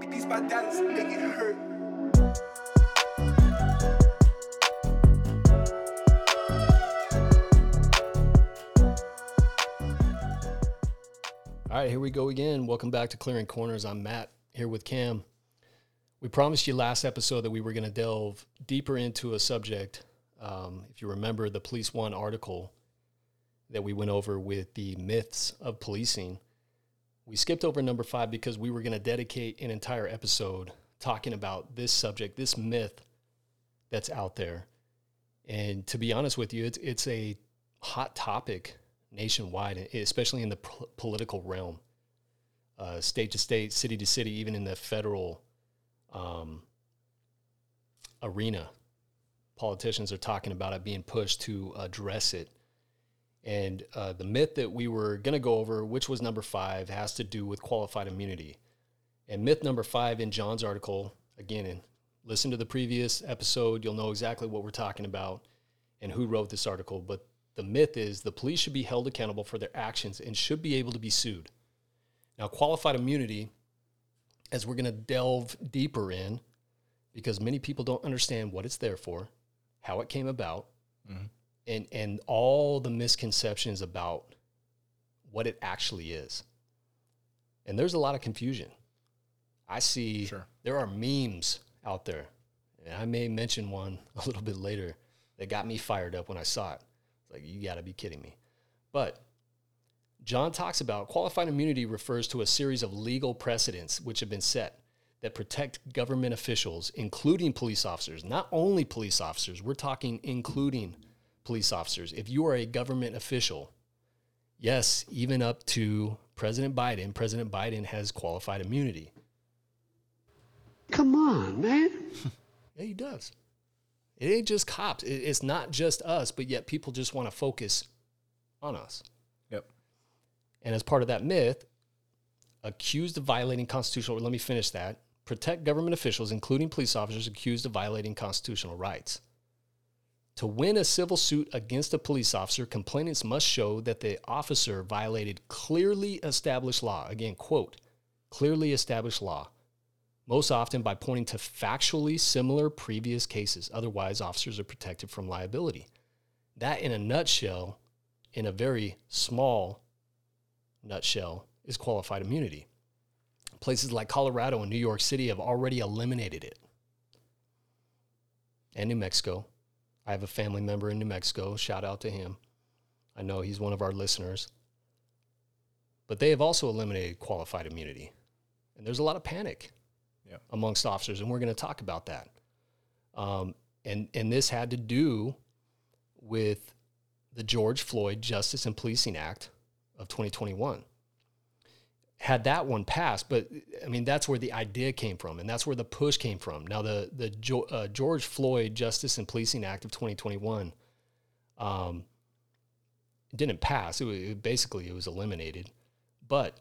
These dollars make it hurt. All right, here we go again. Welcome back to Clearing Corners. I'm Matt here with Cam. We promised you last episode that we were going to delve deeper into a subject. Um, if you remember the Police One article that we went over with the myths of policing, we skipped over number five because we were going to dedicate an entire episode talking about this subject, this myth that's out there. And to be honest with you, it's, it's a hot topic nationwide, especially in the po- political realm, uh, state to state, city to city, even in the federal um, arena. Politicians are talking about it being pushed to address it. And uh, the myth that we were going to go over, which was number five, has to do with qualified immunity. And myth number five in John's article, again, and listen to the previous episode, you'll know exactly what we're talking about and who wrote this article. But the myth is the police should be held accountable for their actions and should be able to be sued. Now, qualified immunity, as we're going to delve deeper in, because many people don't understand what it's there for, how it came about, and, and all the misconceptions about what it actually is. And there's a lot of confusion. I see Sure. there are memes out there, and I may mention one a little bit later that got me fired up when I saw it. It's like, you got to be kidding me. But John talks about qualified immunity refers to a series of legal precedents which have been set that protect government officials, including police officers, not only police officers, we're talking including police officers. If you are a government official, yes, even up to President Biden, President Biden has qualified immunity. Come on, man. Yeah, he does. It ain't just cops. It's not just us, but yet people just want to focus on us. Yep. And as part of that myth, accused of violating constitutional, let me finish that. Protect government officials, including police officers, accused of violating constitutional rights. To win a civil suit against a police officer, complainants must show that the officer violated clearly established law. Again, quote, clearly established law. Most often by pointing to factually similar previous cases. Otherwise, officers are protected from liability. That, in a nutshell, in a very small nutshell, is qualified immunity. Places like Colorado and New York City have already eliminated it. And New Mexico. I have a family member in New Mexico. Shout out to him. I know he's one of our listeners. But they have also eliminated qualified immunity. And there's a lot of panic Yep. amongst officers, and we're going to talk about that. Um, and and this had to do with the George Floyd Justice and Policing Act of 2021. Had that one passed, but I mean that's where the idea came from, and that's where the push came from. Now the the uh, George Floyd Justice and Policing Act of 2021 um, didn't pass. It, wa- it basically it was eliminated, but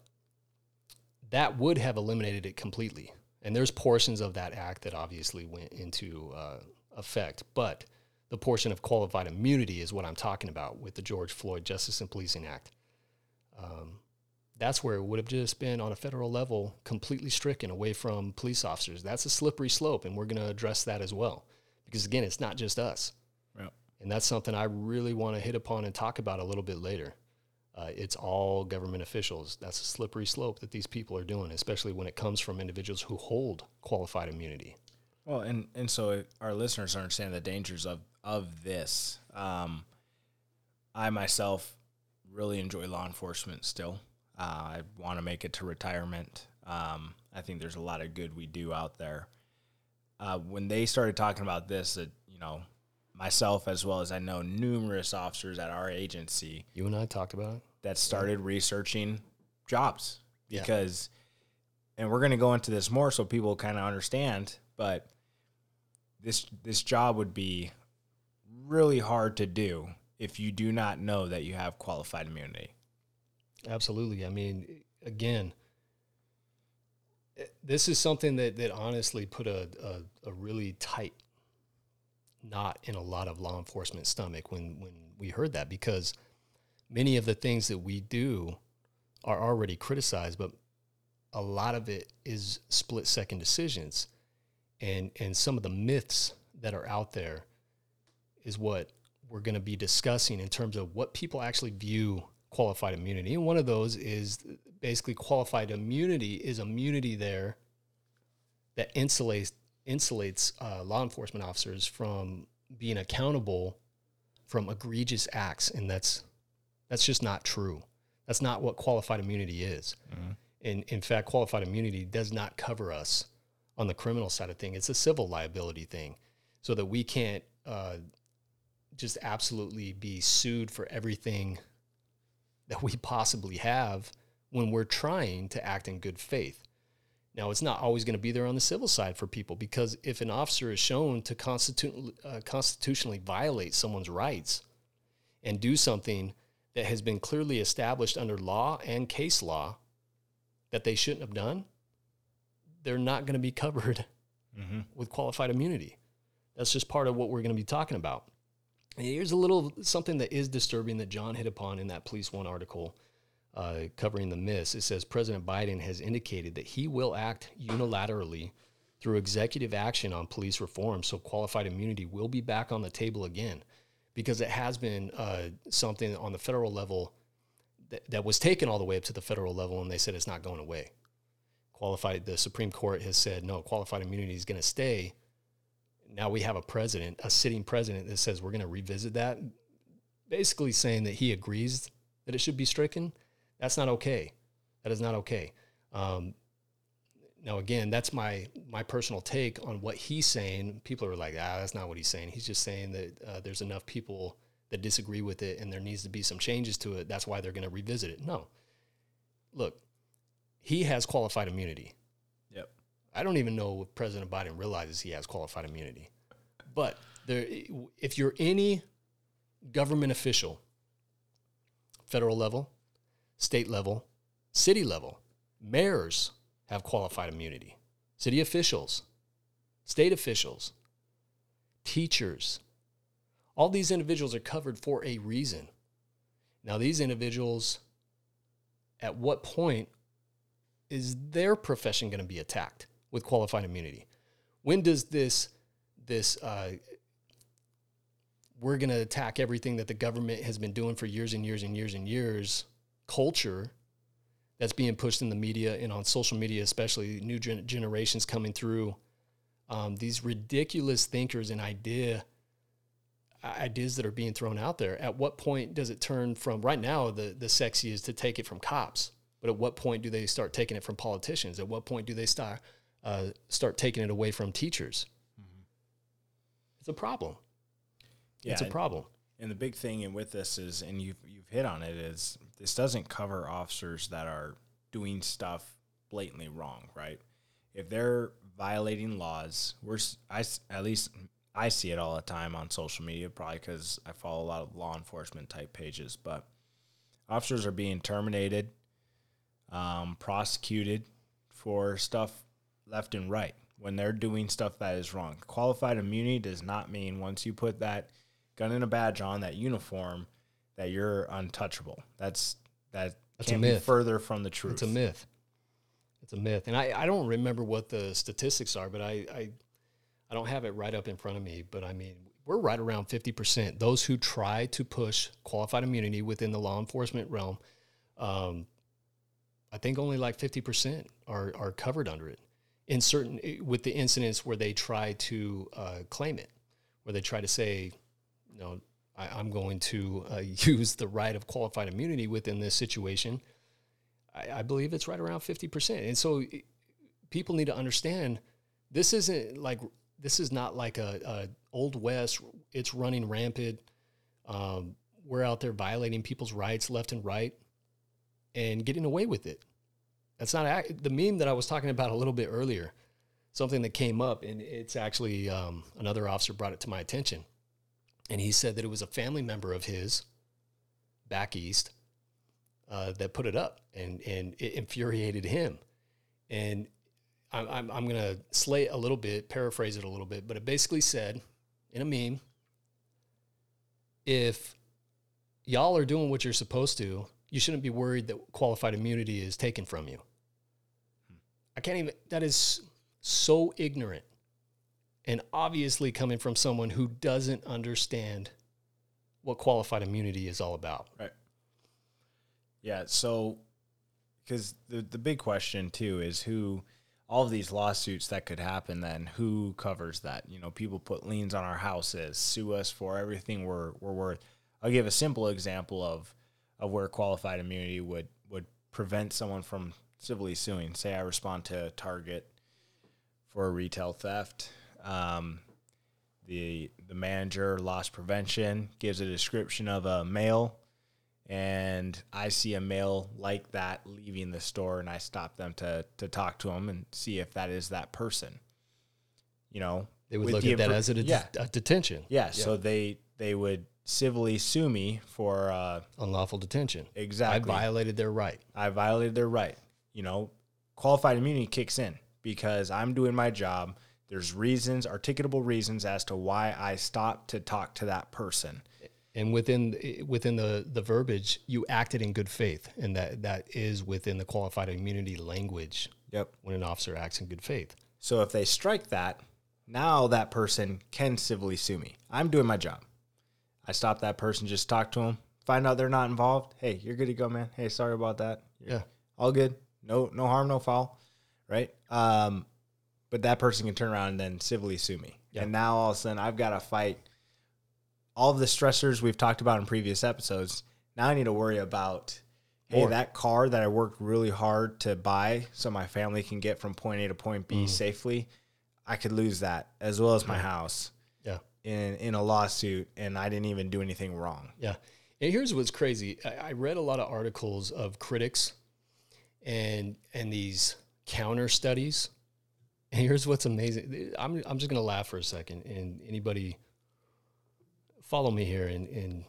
that would have eliminated it completely. And there's portions of that act that obviously went into uh, effect, but the portion of qualified immunity is what I'm talking about with the George Floyd Justice and Policing Act. Um, that's where it would have just been on a federal level completely stricken away from police officers. That's a slippery slope, and we're going to address that as well. Because again, it's not just us. Yep. And that's something I really want to hit upon and talk about a little bit later. Uh, it's all government officials. That's a slippery slope that these people are doing, especially when it comes from individuals who hold qualified immunity. Well, and and so our listeners understand the dangers of of this. Um, I myself really enjoy law enforcement still. Uh, I want to make it to retirement. Um, I think there's a lot of good we do out there. Uh, when they started talking about this, that you know, myself as well as I know numerous officers at our agency You and I talked about it. that started researching jobs Yeah. because and we're going to go into this more so people kind of understand but this this job would be really hard to do if you do not know that you have qualified immunity Absolutely. I mean, again, this is something that, that honestly put a, a, a really tight knot in a lot of law enforcement stomach when, when we heard that because many of the things that we do are already criticized, but a lot of it is split second decisions and and some of the myths that are out there is what we're going to be discussing in terms of what people actually view qualified immunity. And one of those is basically qualified immunity is immunity there that insulates insulates uh, law enforcement officers from being accountable from egregious acts. And that's that's just not true. That's not what qualified immunity is. In, in fact, qualified immunity does not cover us on the criminal side of things. It's a civil liability thing, so that we can't uh, just absolutely be sued for everything that we possibly have when we're trying to act in good faith. Now, it's not always going to be there on the civil side for people because if an officer is shown to constitu- uh, constitutionally violate someone's rights and do something that has been clearly established under law and case law that they shouldn't have done, they're not going to be covered with qualified immunity. That's just part of what we're going to be talking about. Here's a little something that is disturbing that John hit upon in that Police One article uh, covering the miss. It says President Biden has indicated that he will act unilaterally through executive action on police reform, so qualified immunity will be back on the table again, because it has been uh, something on the federal level that, that was taken all the way up to the federal level, and they said it's not going away. Qualified, the Supreme Court has said no, qualified immunity is going to stay. Now we have a president, a sitting president, that says we're going to revisit that, basically saying that he agrees that it should be stricken. That's not okay. That is not okay. Um, now, again, that's my my personal take on what he's saying. People are like, ah, that's not what he's saying. He's just saying that uh, there's enough people that disagree with it, and there needs to be some changes to it. That's why they're going to revisit it. No, look, he has qualified immunity. I don't even know if President Biden realizes he has qualified immunity. But there, if you're any government official, federal level, state level, city level, mayors have qualified immunity. City officials, state officials, teachers, all these individuals are covered for a reason. Now, these individuals, at what point is their profession going to be attacked with qualified immunity? When does this this uh, we're going to attack everything that the government has been doing for years and years and years and years culture that's being pushed in the media and on social media, especially new gen- generations coming through. Um, these ridiculous thinkers and idea ideas that are being thrown out there. At what point does it turn from right now the the sexy is to take it from cops, but at what point do they start taking it from politicians? At what point do they start uh, start taking it away from teachers? It's a problem. it's a problem. And the big thing and with this is, and you've you've hit on it, is this doesn't cover officers that are doing stuff blatantly wrong, right? If they're violating laws, we're I at least I see it all the time on social media, probably because I follow a lot of law enforcement type pages. But officers are being terminated, um, prosecuted for stuff left and right when they're doing stuff that is wrong. Qualified immunity does not mean once you put that gun and a badge on that uniform that you're untouchable. That's that That's can't be myth. further from the truth. It's a myth. It's a myth, and I, I don't remember what the statistics are, but I, I I don't have it right up in front of me. But I mean, we're right around fifty percent. Those who try to push qualified immunity within the law enforcement realm, um, I think only like fifty percent are are covered under it. In certain with the incidents where they try to uh, claim it, where they try to say, you know, I, I'm going to uh, use the right of qualified immunity within this situation. I, I believe it's right around 50%. And so i- people need to understand this isn't like, this is not like a, a old West. It's running rampant. Um, we're out there violating people's rights left and right and getting away with it. That's not the meme that I was talking about a little bit earlier. Something that came up, and it's actually um, another officer brought it to my attention and he said that it was a family member of his back east uh, that put it up, and and it infuriated him. And I'm I'm, I'm going to slay a little bit, paraphrase it a little bit, but it basically said in a meme, if y'all are doing what you're supposed to, you shouldn't be worried that qualified immunity is taken from you. I can't even. That is so ignorant, and obviously coming from someone who doesn't understand what qualified immunity is all about. Right. Yeah. So, because the the big question too is who all of these lawsuits that could happen. Then who covers that? You know, people put liens on our houses, sue us for everything we're we're worth. I'll give a simple example of of where qualified immunity would would prevent someone from civilly suing. Say I respond to Target for a retail theft. Um, the the manager loss prevention gives a description of a male and I see a male like that leaving the store and I stop them to to talk to him and see if that is that person. You know, They would look the at that as a, yeah, a detention, yeah, So they they would civilly sue me for uh, unlawful detention. exactly. I violated their right. I violated their right. You know, qualified immunity kicks in because I'm doing my job. There's reasons, articulable reasons as to why I stopped to talk to that person. and within within the the verbiage you acted in good faith and that that is within the qualified immunity language Yep. when an officer acts in good faith So if they strike that, now that person can civilly sue me. I'm doing my job. I stop that person, just talk to them, find out they're not involved. Hey, you're good to go, man. Hey, sorry about that. You're yeah all good. No, no harm, no foul, right? Um, but that person can turn around and then civilly sue me. Yeah. And now all of a sudden, I've got to fight all of the stressors we've talked about in previous episodes. Now I need to worry about, hey, More. that car that I worked really hard to buy so my family can get from point A to point. B safely. I could lose that as well as my house yeah in in a lawsuit, and I didn't even do anything wrong. yeah and here's what's crazy I, I read a lot of articles of critics and and these counter studies and here's what's amazing i'm, I'm just to laugh for a second and anybody follow me here and, and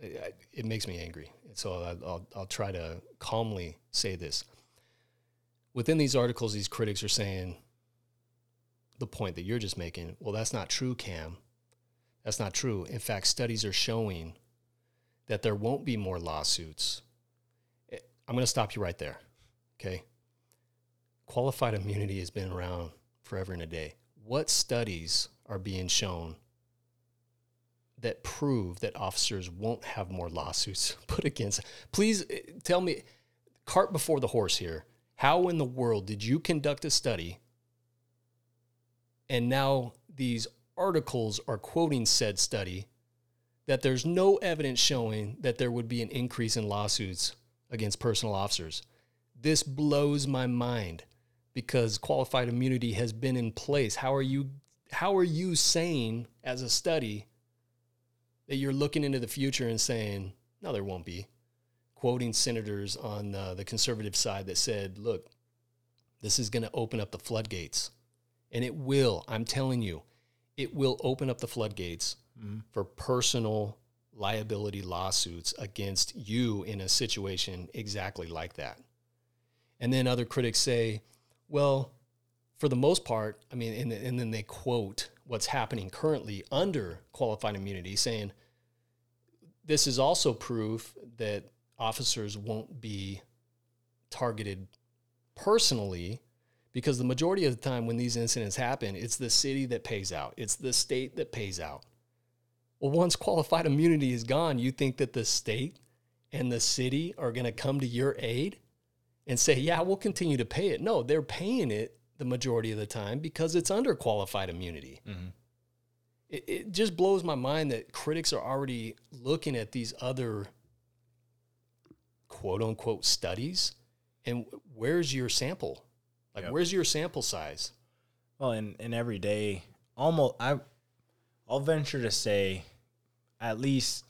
it, it makes me angry. And so I- I'll, I'll try to calmly say this. Within these articles, these critics are saying the point that you're just making. Well, that's not true, Cam. That's not true. In fact, studies are showing that there won't be more lawsuits. I'm going to stop you right there. Okay. Qualified immunity has been around forever and a day. What studies are being shown that prove that officers won't have more lawsuits put against? Please eh, tell me, cart before the horse here. How in the world did you conduct a study and now these articles are quoting said study that there's no evidence showing that there would be an increase in lawsuits against personal officers. This blows my mind because qualified immunity has been in place. How are you how are you saying as a study that you're looking into the future and saying, no, there won't be? Quoting senators on uh, the conservative side that said, look, this is going to open up the floodgates. And it will, I'm telling you, it will open up the floodgates for personal liability lawsuits against you in a situation exactly like that. And then other critics say, well, for the most part, I mean, and, and then they quote what's happening currently under qualified immunity, saying this is also proof that officers won't be targeted personally because the majority of the time when these incidents happen, it's the city that pays out, it's the state that pays out. Well, once qualified immunity is gone, you think that the state and the city are going to come to your aid and say, yeah, we'll continue to pay it. No, they're paying it the majority of the time because it's under qualified immunity. Mm-hmm. It, it just blows my mind that critics are already looking at these other quote unquote studies. And where's your sample? Like, Yep. where's your sample size? Well, in, in every day, almost I, I'll venture to say, at least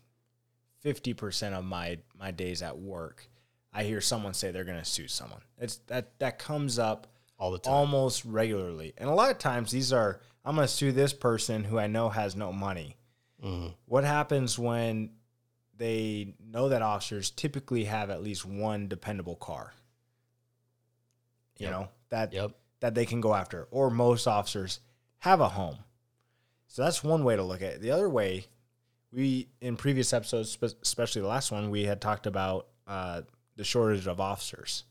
fifty percent of my my days at work, I hear someone say they're going to sue someone. It's that that comes up All the time. almost regularly, and a lot of times these are I'm going to sue this person who I know has no money. Mhm. What happens when they know that officers typically have at least one dependable car? You Yep. know that Yep. that they can go after, or most officers have a home. So that's one way to look at it. The other way, we in previous episodes, especially the last one, we had talked about uh, the shortage of officers.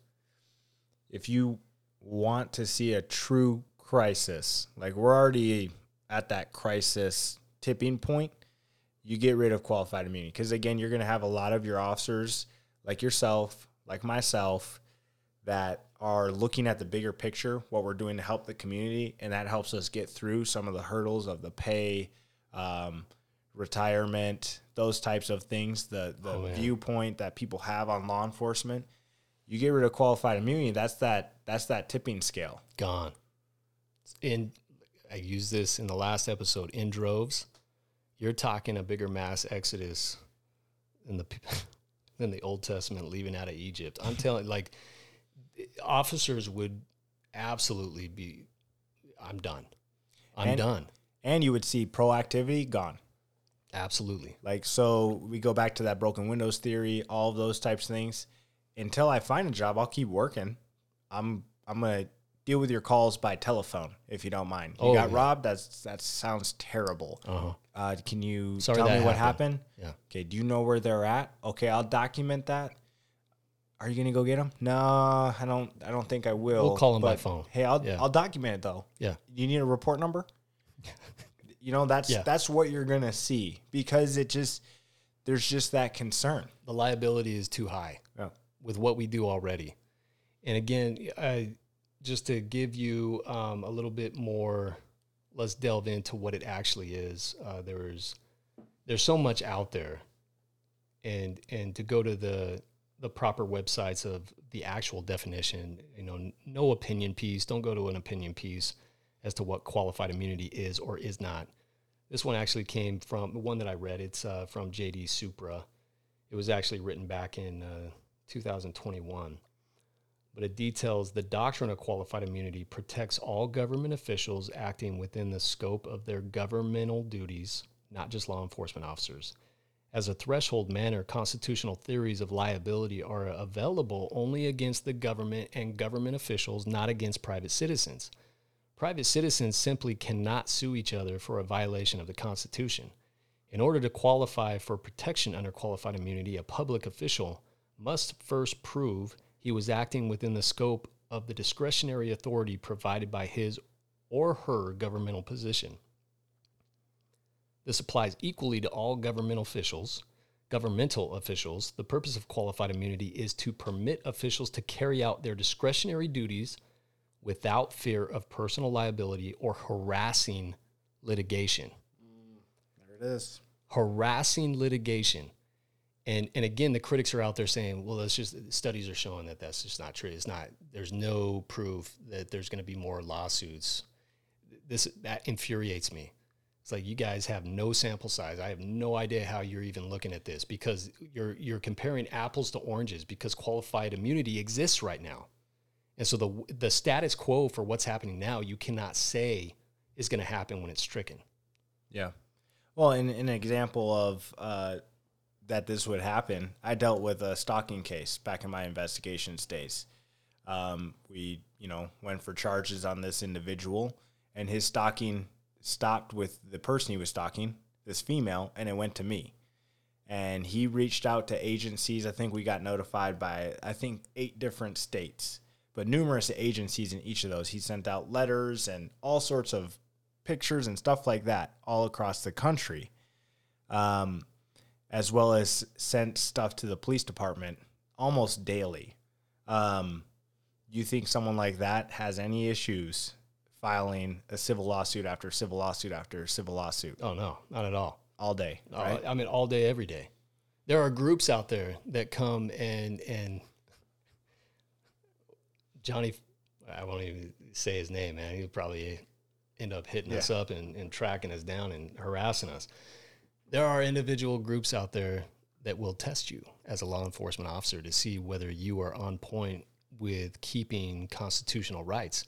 if you want to see a true crisis, like we're already at that crisis tipping point, you get rid of qualified immunity. Because again, you're going to have a lot of your officers, like yourself, like myself, that are looking at the bigger picture, what we're doing to help the community, and that helps us get through some of the hurdles of the pay, um, retirement, those types of things, the the Oh, viewpoint that people have on law enforcement. You get rid of qualified immunity, that's that that's that tipping scale. gone. In I used this in the last episode in droves. You're talking a bigger mass exodus than the than the Old Testament leaving out of Egypt. I'm telling like officers would absolutely be I'm done. I'm And- done. And you would see proactivity gone. Absolutely. Like so we go back to that broken windows theory, all of those types of things. Until I find a job, I'll keep working. I'm I'm gonna deal with your calls by telephone if you don't mind. You Oh, got yeah. robbed? That's that sounds terrible. Uh-huh. Uh, can you Sorry tell me that what happened. happened? Yeah. Okay, do you know where they're at? Okay, I'll document that. Are you gonna go get them? No, I don't. I don't think I will. We'll call 'em by phone. Hey, I'll Yeah. I'll document it though. Yeah. You need a report number. you know that's Yeah. that's what you're gonna see because it just there's just that concern. The liability is too high. Yeah. with what we do already. And again, I, just to give you um, a little bit more, let's delve into what it actually is. Uh, there's there's so much out there, and and to go to the the proper websites of the actual definition. You know, no opinion piece. Don't go to an opinion piece as to what qualified immunity is or is not. This one actually came from the one that I read. It's uh, from JD Supra. It was actually written back in uh, 2021. But it details the doctrine of qualified immunity protects all government officials acting within the scope of their governmental duties, not just law enforcement officers. As a threshold manner, constitutional theories of liability are available only against the government and government officials, not against private citizens. Private citizens simply cannot sue each other for a violation of the Constitution. In order to qualify for protection under qualified immunity, a public official must first prove he was acting within the scope of the discretionary authority provided by his or her governmental position. This applies equally to all governmental officials. Governmental officials, the purpose of qualified immunity is to permit officials to carry out their discretionary duties without fear of personal liability or harassing litigation There it is. harassing litigation. And and again, the critics are out there saying, well, that's just studies are showing that that's just not true. It's not. There's no proof that there's going to be more lawsuits. This that infuriates me. It's like you guys have no sample size. I have no idea how you're even looking at this because you're you're comparing apples to oranges because qualified immunity exists right now. And so the the status quo for what's happening now, you cannot say is going to happen when it's stricken. Yeah. Well, in, in an example of uh, that this would happen, I dealt with a stalking case back in my investigations days. Um, we, you know, went for charges on this individual, and his stalking stopped with the person he was stalking, this female, and it went to me. And he reached out to agencies. I think we got notified by, I think, eight different states, but numerous agencies in each of those. He sent out letters and all sorts of pictures and stuff like that all across the country, um, as well as sent stuff to the police department almost daily. Um, you think someone like that has any issues filing a civil lawsuit after civil lawsuit after civil lawsuit Oh no, not at all. all day, Uh, right? I mean, all day, every day. There are groups out there that come and and Johnny, I won't even say his name, man. He'll probably end up hitting us up and, and tracking us down and harassing us. There are individual groups out there that will test you as a law enforcement officer to see whether you are on point with keeping constitutional rights.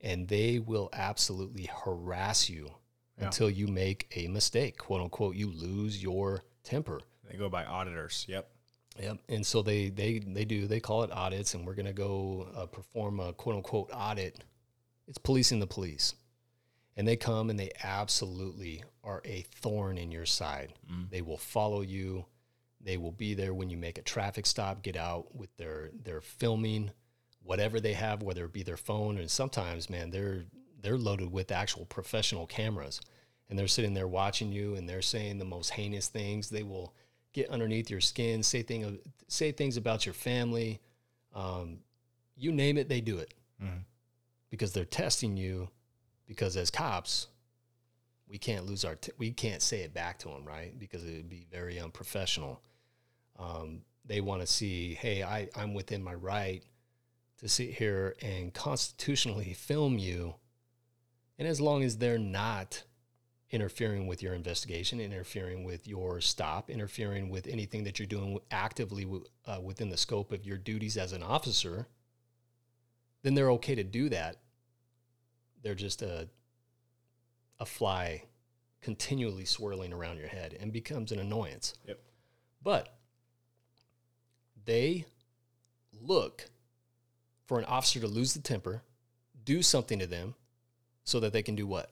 And they will absolutely harass you Yeah. until you make a mistake, quote unquote, you lose your temper. They go by auditors. Yep. Yep. And so they they they do they call it audits, and we're gonna go uh, perform a quote unquote audit. It's policing the police, and they come and they absolutely are a thorn in your side. They will follow you. They will be there when you make a traffic stop. Get out with their their filming, whatever they have, whether it be their phone, and sometimes, man, they're they're loaded with actual professional cameras, and they're sitting there watching you, and they're saying the most heinous things. They will get underneath your skin, say thing say things about your family, um, you name it, they do it because they're testing you. Because as cops, we can't lose our t- we can't say it back to them, right? Because it would be very unprofessional. Um, they want to see, hey, I, I'm within my right to sit here and constitutionally film you. And as long as they're not interfering with your investigation, interfering with your stop, interfering with anything that you're doing actively uh, within the scope of your duties as an officer, then they're okay to do that. They're just a a fly continually swirling around your head and becomes an annoyance. Yep. But they look for an officer to lose the temper, do something to them so that they can do what?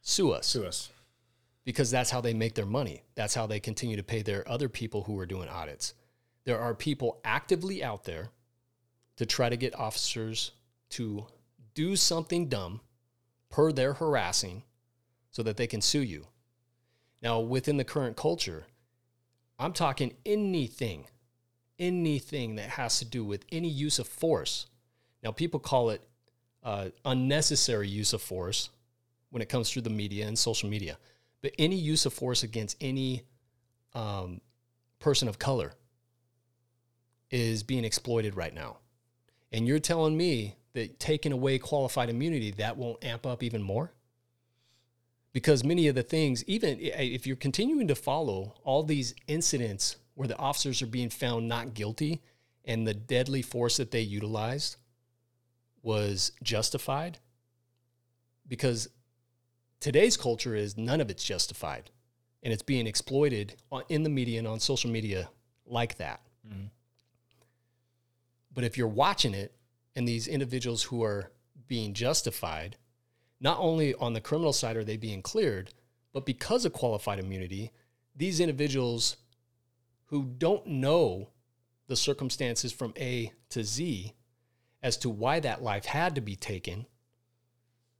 Sue us. Sue us. Because that's how they make their money. That's how they continue to pay their other people who are doing audits. There are people actively out there to try to get officers to do something dumb per their harassing so that they can sue you. Now, within the current culture, I'm talking anything, anything that has to do with any use of force. Now, people call it uh, unnecessary use of force when it comes through the media and social media, but any use of force against any um, person of color is being exploited right now. And you're telling me that taking away qualified immunity, that won't amp up even more? Because many of the things, even if you're continuing to follow all these incidents where the officers are being found not guilty and the deadly force that they utilized was justified, because today's culture is none of it's justified and it's being exploited on, in the media and on social media like that. Mm-hmm. But if you're watching it and these individuals who are being justified, not only on the criminal side are they being cleared, but because of qualified immunity, these individuals who don't know the circumstances from A to Z as to why that life had to be taken,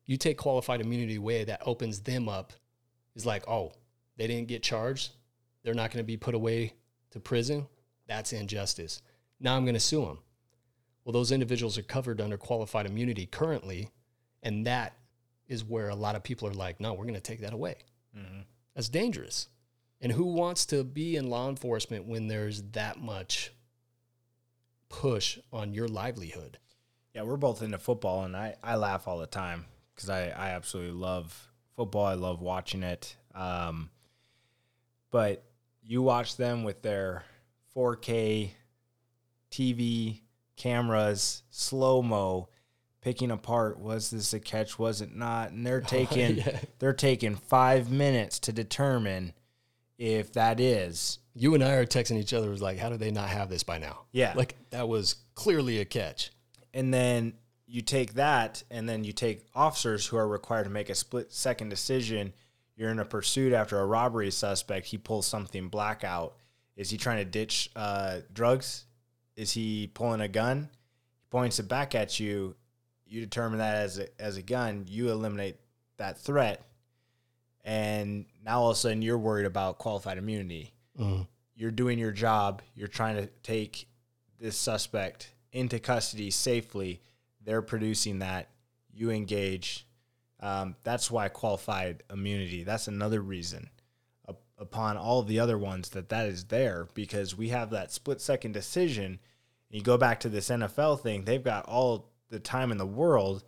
you take qualified immunity away, that opens them up. Is like, oh, they didn't get charged. They're not going to be put away to prison. That's injustice. Now I'm going to sue them. Well, those individuals are covered under qualified immunity currently, and that is where a lot of people are like, no, we're going to take that away. Mm-hmm. That's dangerous. And who wants to be in law enforcement when there's that much push on your livelihood? Yeah, we're both into football, and I, I laugh all the time because I, I absolutely love football. I love watching it. Um, but you watch them with their 4K TV cameras, slow mo, picking apart was this a catch, was it not? And they're taking yeah. they're taking five minutes to determine if that is. You and I are texting each other was like, how do they not have this by now? Yeah. Like that was clearly a catch. and then you take that and then you take officers who are required to make a split second decision you're in a pursuit after a robbery suspect he pulls something black out is he trying to ditch uh, drugs is he pulling a gun he points it back at you you determine that as a, as a gun you eliminate that threat and now all of a sudden you're worried about qualified immunity you're doing your job. You're trying to take this suspect into custody safely. They're producing that. You engage. Um, that's why qualified immunity. That's another reason up, upon all the other ones that that is there because we have that split second decision. You go back to this NFL thing. They've got all the time in the world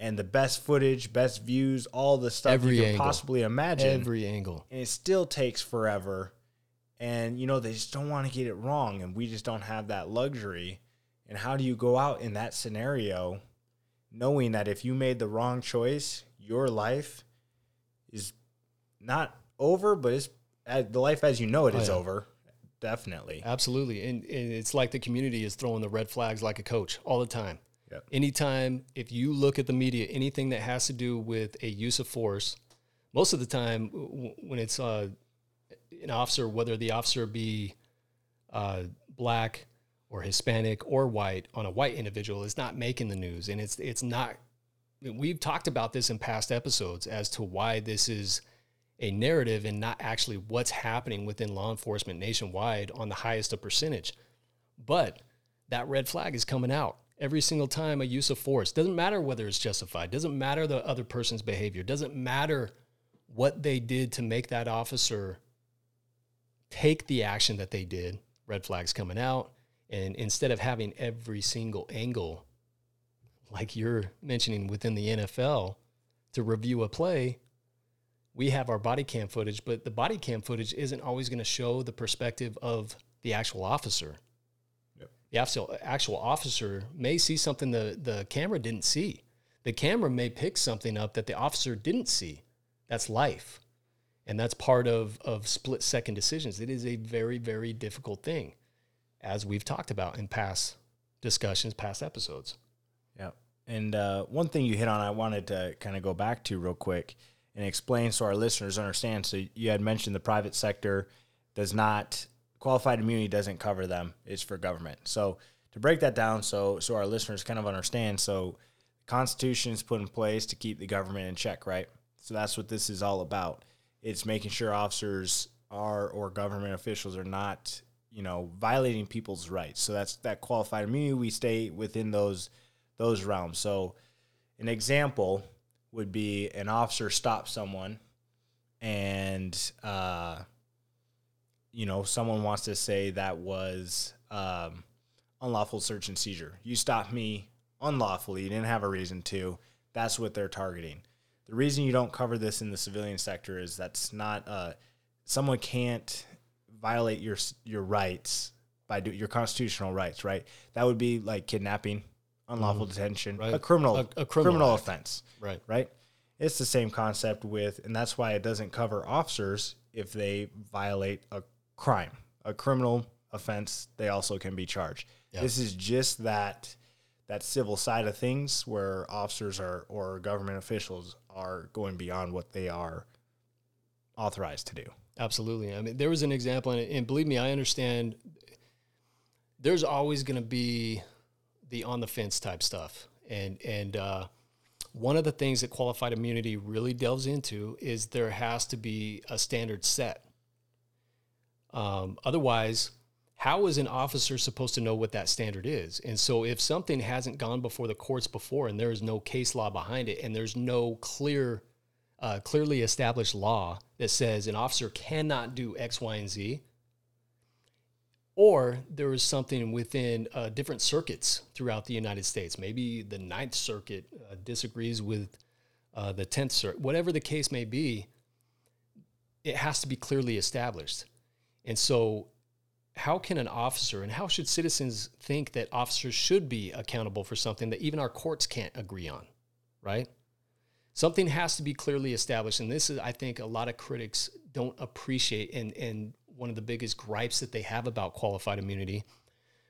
and the best footage, best views, all the stuff Every you can angle. possibly imagine Every angle. and it still takes forever. And you know they just don't want to get it wrong, and we just don't have that luxury. And how do you go out in that scenario, knowing that if you made the wrong choice, your life is not over, but it's uh, the life as you know it Oh, is yeah. over, definitely. Absolutely. And, and it's like the community is throwing the red flags like a coach all the time. Yep. Anytime, if you look at the media, anything that has to do with a use of force, most of the time when it's uh, an officer, whether the officer be uh, black, or Hispanic or white on a white individual is not making the news. And it's it's not we've talked about this in past episodes as to why this is a narrative and not actually what's happening within law enforcement nationwide on the highest of percentage. But that red flag is coming out every single time a use of force. Doesn't matter whether it's justified, doesn't matter the other person's behavior, doesn't matter what they did to make that officer take the action that they did. Red flags coming out. And instead of having every single angle, like you're mentioning within the NFL, to review a play, we have our body cam footage, but the body cam footage isn't always going to show the perspective of the actual officer. The actual, actual officer may see something the, the camera didn't see. The camera may pick something up that the officer didn't see. That's life. And that's part of, of split second decisions. It is a very, very difficult thing, as we've talked about in past discussions, past episodes. Yeah. And uh, one thing you hit on, I wanted to kind of go back to real quick and explain so our listeners understand. So you had mentioned the private sector does not qualified immunity doesn't cover them; it's for government. So to break that down, so so our listeners kind of understand. So Constitution is put in place to keep the government in check, right? So that's what this is all about. It's making sure officers are or government officials are not, you know, violating people's rights. So that's that qualified immunity. We stay within those those realms. So an example would be an officer stops someone and uh, you know someone wants to say that was um, unlawful search and seizure. You stopped me unlawfully. You didn't have a reason to. That's what they're targeting. The reason you don't cover this in the civilian sector is that's not uh, someone can't violate your your rights by do, your constitutional rights right? That would be like kidnapping unlawful detention Right. a criminal A- a, a criminal criminal offense Right. right? It's the same concept with, and that's why it doesn't cover officers if they violate a crime, a criminal offense. They also can be charged. This is just that that civil side of things where officers are or government officials are going beyond what they are authorized to do. Absolutely. I mean, there was an example, and, and believe me, I understand. There's always going to be the on the fence type stuff, and and uh, one of the things that qualified immunity really delves into is there has to be a standard set. Um, otherwise, how is an officer supposed to know what that standard is? And so, if something hasn't gone before the courts before, and there is no case law behind it, and there's no clear uh, clearly established law that says an officer cannot do X, Y, and Z, or there is something within uh, different circuits throughout the United States. Maybe the Ninth Circuit uh, disagrees with uh, the Tenth Circuit. Whatever the case may be, it has to be clearly established. And so, how can an officer and how should citizens think that officers should be accountable for something that even our courts can't agree on, right? something has to be clearly established and this is i think a lot of critics don't appreciate and and one of the biggest gripes that they have about qualified immunity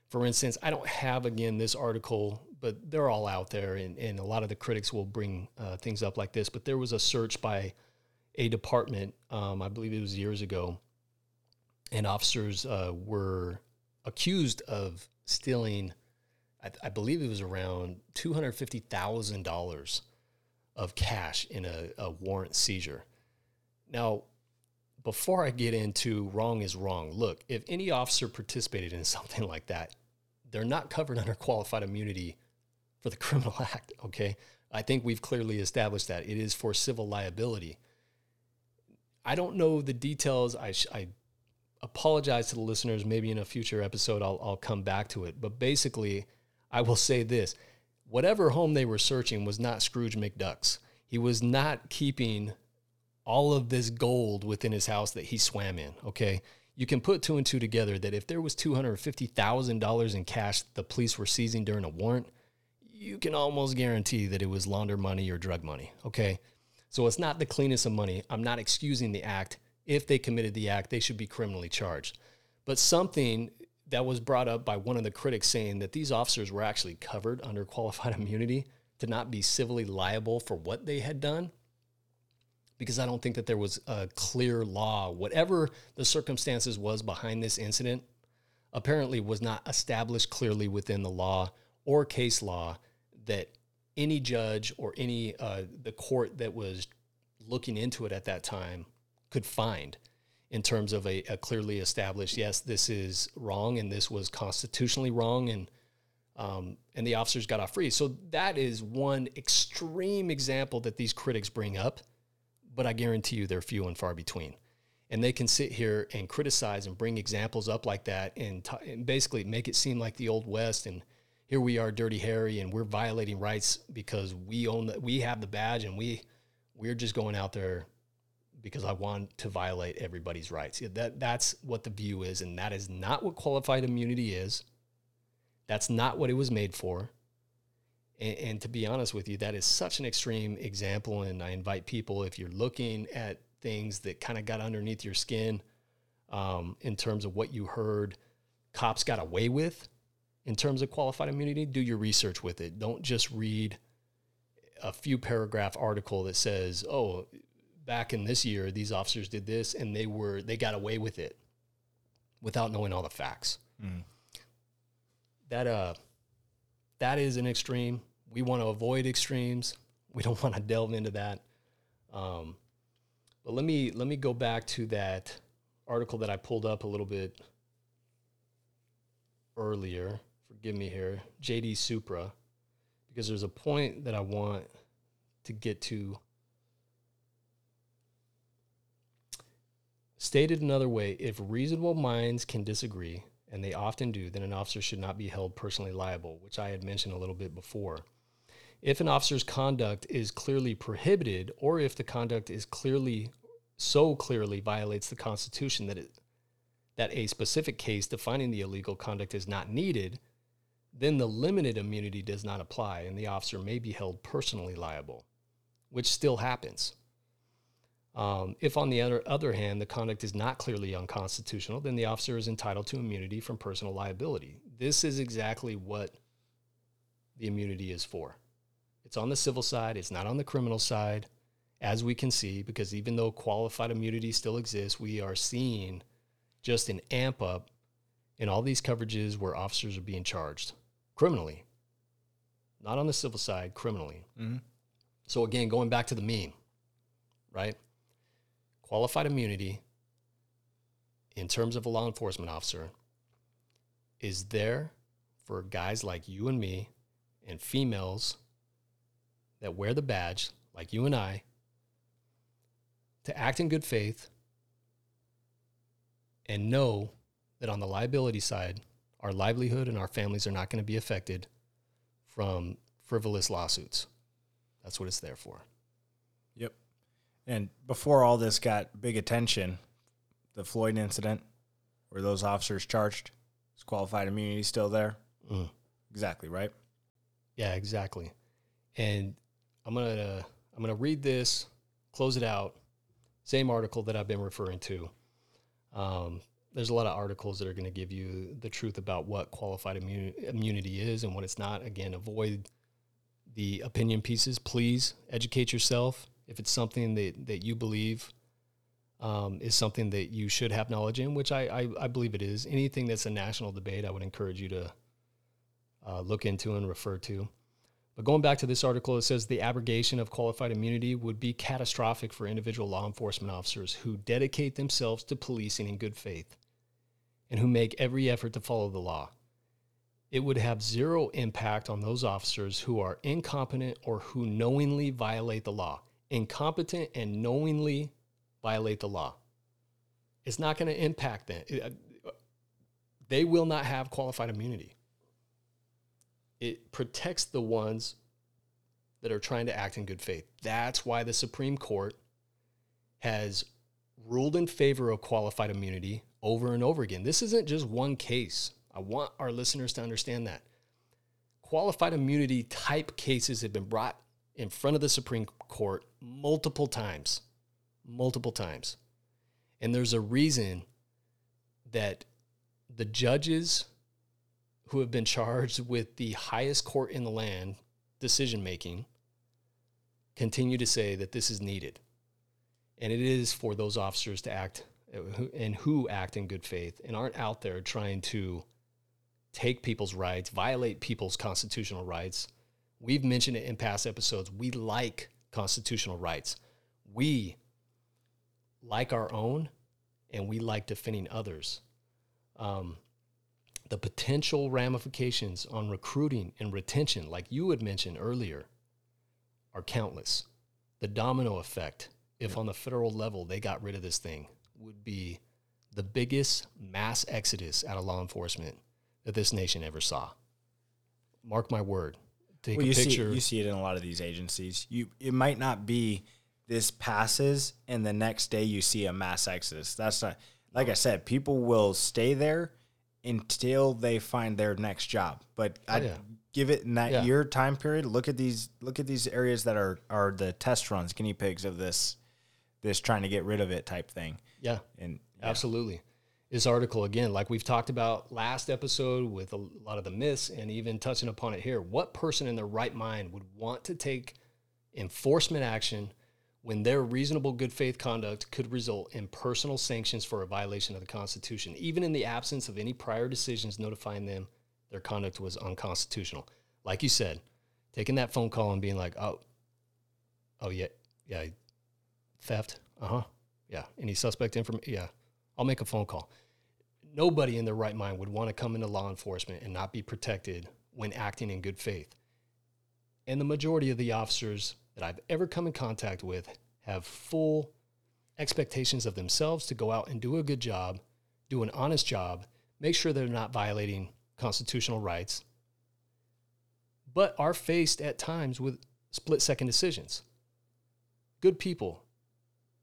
for instance i don't have again this article but they're all out there and, and a lot of the critics will bring uh, things up like this but there was a search by a department um, i believe it was years ago and officers uh, were accused of stealing I, I believe it was around $250000 of cash in a, a warrant seizure. Now, before I get into wrong is wrong, look, if any officer participated in something like that, they're not covered under qualified immunity for the criminal act, okay? I think we've clearly established that. It is for civil liability. I don't know the details. I, sh- I apologize to the listeners. Maybe in a future episode, I'll, I'll come back to it. But basically, I will say this whatever home they were searching was not Scrooge McDuck's. He was not keeping all of this gold within his house that he swam in. Okay. You can put two and two together that if there was $250,000 in cash the police were seizing during a warrant, you can almost guarantee that it was launder money or drug money. Okay. So it's not the cleanest of money. I'm not excusing the act. If they committed the act, they should be criminally charged. But something that was brought up by one of the critics saying that these officers were actually covered under qualified immunity to not be civilly liable for what they had done because I don't think that there was a clear law, whatever the circumstances was behind this incident. apparently was not established clearly within the law or case law that any judge or any uh, the court that was looking into it at that time could find in terms of a, a clearly established yes this is wrong and this was constitutionally wrong and um, and the officers got off free. So that is one extreme example that these critics bring up but i guarantee you they're few and far between. And they can sit here and criticize and bring examples up like that and, t- and basically make it seem like the old west and here we are dirty harry and we're violating rights because we own the, we have the badge and we we're just going out there because I want to violate everybody's rights. That that's what the view is, and that is not what qualified immunity is. That's not what it was made for. And, and, to be honest with you, that is such an extreme example. And I invite people, if you're looking at things that kind of got underneath your skin, um, in terms of what you heard, cops got away with, in terms of qualified immunity, do your research with it. Don't just read a few paragraph article that says, "Oh, back in this year, these officers did this and they were they got away with it without knowing all the facts. Mm. That uh that is an extreme. We want to avoid extremes. We don't want to delve into that. Um, but let me let me go back to that article that I pulled up a little bit earlier. Forgive me here, JD Supra, because there's a point that I want to get to Stated another way, if reasonable minds can disagree, and they often do, then an officer should not be held personally liable, which I had mentioned a little bit before. If an officer's conduct is clearly prohibited, or if the conduct is clearly so clearly violates the Constitution that it, that a specific case defining the illegal conduct is not needed, then the limited immunity does not apply, and the officer may be held personally liable, which still happens. Um, if, on the other, other hand, the conduct is not clearly unconstitutional, then the officer is entitled to immunity from personal liability. This is exactly what the immunity is for. It's on the civil side, it's not on the criminal side, as we can see, because even though qualified immunity still exists, we are seeing just an amp up in all these coverages where officers are being charged criminally, not on the civil side, criminally. Mm-hmm. So, again, going back to the meme, right? Qualified immunity in terms of a law enforcement officer is there for guys like you and me and females that wear the badge, like you and I, to act in good faith and know that on the liability side, our livelihood and our families are not going to be affected from frivolous lawsuits. That's what it's there for. Yep. And before all this got big attention, the Floyd incident, were those officers charged? Is qualified immunity still there? Mm. Exactly right. Yeah, exactly. And I'm gonna I'm gonna read this, close it out. Same article that I've been referring to. Um, there's a lot of articles that are going to give you the truth about what qualified immunity is and what it's not. Again, avoid the opinion pieces. Please educate yourself if it's something that, that you believe um, is something that you should have knowledge in, which I, I, I, believe it is. Anything that's a national debate, I would encourage you to uh, look into and refer to. But going back to this article, it says the abrogation of qualified immunity would be catastrophic for individual law enforcement officers who dedicate themselves to policing in good faith and who make every effort to follow the law. It would have zero impact on those officers who are incompetent or who knowingly violate the law incompetent and knowingly violate the law. It's not going to impact them. Uh, they will not have qualified immunity. It protects the ones that are trying to act in good faith. That's why the Supreme Court has ruled in favor of qualified immunity over and over again. This isn't just one case. I want our listeners to understand that. Qualified immunity type cases have been brought in front of the Supreme Court multiple times, multiple times. And there's a reason that the judges who have been charged with the highest court in the land decision making continue to say that this is needed. And it is for those officers to act and who act in good faith and aren't out there trying to take people's rights, violate people's constitutional rights. We've mentioned it in past episodes. We like constitutional rights. We like our own and we like defending others. Um, the potential ramifications on recruiting and retention, like you had mentioned earlier, are countless. The domino effect, if on the federal level they got rid of this thing, would be the biggest mass exodus out of law enforcement that this nation ever saw. Mark my word. Take well, a you picture. see you see it in a lot of these agencies. You it might not be this passes and the next day you see a mass exodus. That's not like I said, people will stay there until they find their next job. But I Oh, yeah. give it in that Yeah. year time period. Look at these look at these areas that are are the test runs, guinea pigs of this this trying to get rid of it type thing. yeah. And yeah. Absolutely. This article, again, like we've talked about last episode with a lot of the myths and even touching upon it here, what person in their right mind would want to take enforcement action when their reasonable good faith conduct could result in personal sanctions for a violation of the Constitution, even in the absence of any prior decisions notifying them their conduct was unconstitutional? Like you said, taking that phone call and being like, oh, oh, yeah, yeah, theft, uh huh, yeah, any suspect information, yeah, I'll make a phone call. Nobody in their right mind would want to come into law enforcement and not be protected when acting in good faith. And the majority of the officers that I've ever come in contact with have full expectations of themselves to go out and do a good job, do an honest job, make sure they're not violating constitutional rights, but are faced at times with split second decisions. Good people,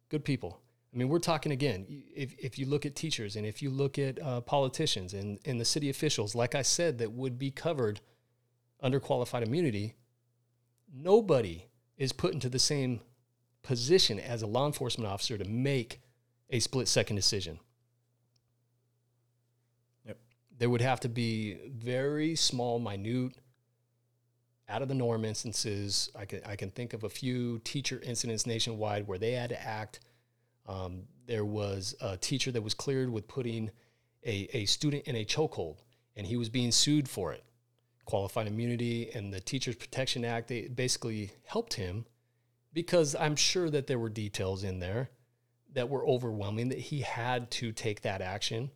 good people. I mean, we're talking again. If, if you look at teachers and if you look at uh, politicians and, and the city officials, like I said, that would be covered under qualified immunity, nobody is put into the same position as a law enforcement officer to make a split second decision. Yep. There would have to be very small, minute, out of the norm instances. I can, I can think of a few teacher incidents nationwide where they had to act. Um, there was a teacher that was cleared with putting a, a student in a chokehold, and he was being sued for it. Qualified immunity and the Teachers Protection Act, they basically helped him because I'm sure that there were details in there that were overwhelming that he had to take that action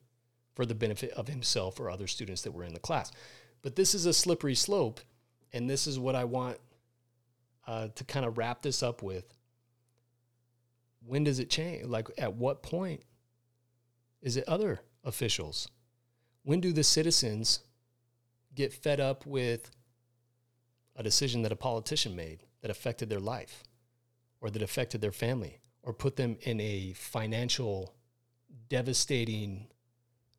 for the benefit of himself or other students that were in the class. But this is a slippery slope, and this is what I want uh, to kind of wrap this up with. When does it change? Like, at what point is it other officials? When do the citizens get fed up with a decision that a politician made that affected their life or that affected their family or put them in a financial devastating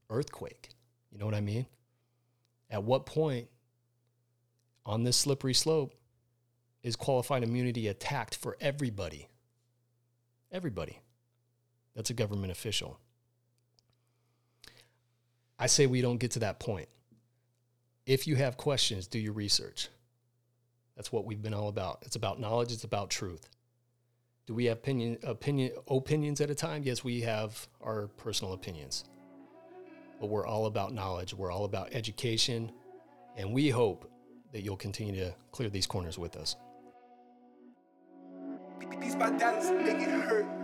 earthquake? You know what I mean? At what point on this slippery slope is qualified immunity attacked for everybody? Everybody. That's a government official. I say we don't get to that point. If you have questions, do your research. That's what we've been all about. It's about knowledge, it's about truth. Do we have opinion, opinion, opinions at a time? Yes, we have our personal opinions. But we're all about knowledge, we're all about education, and we hope that you'll continue to clear these corners with us. These bandanas make it hurt.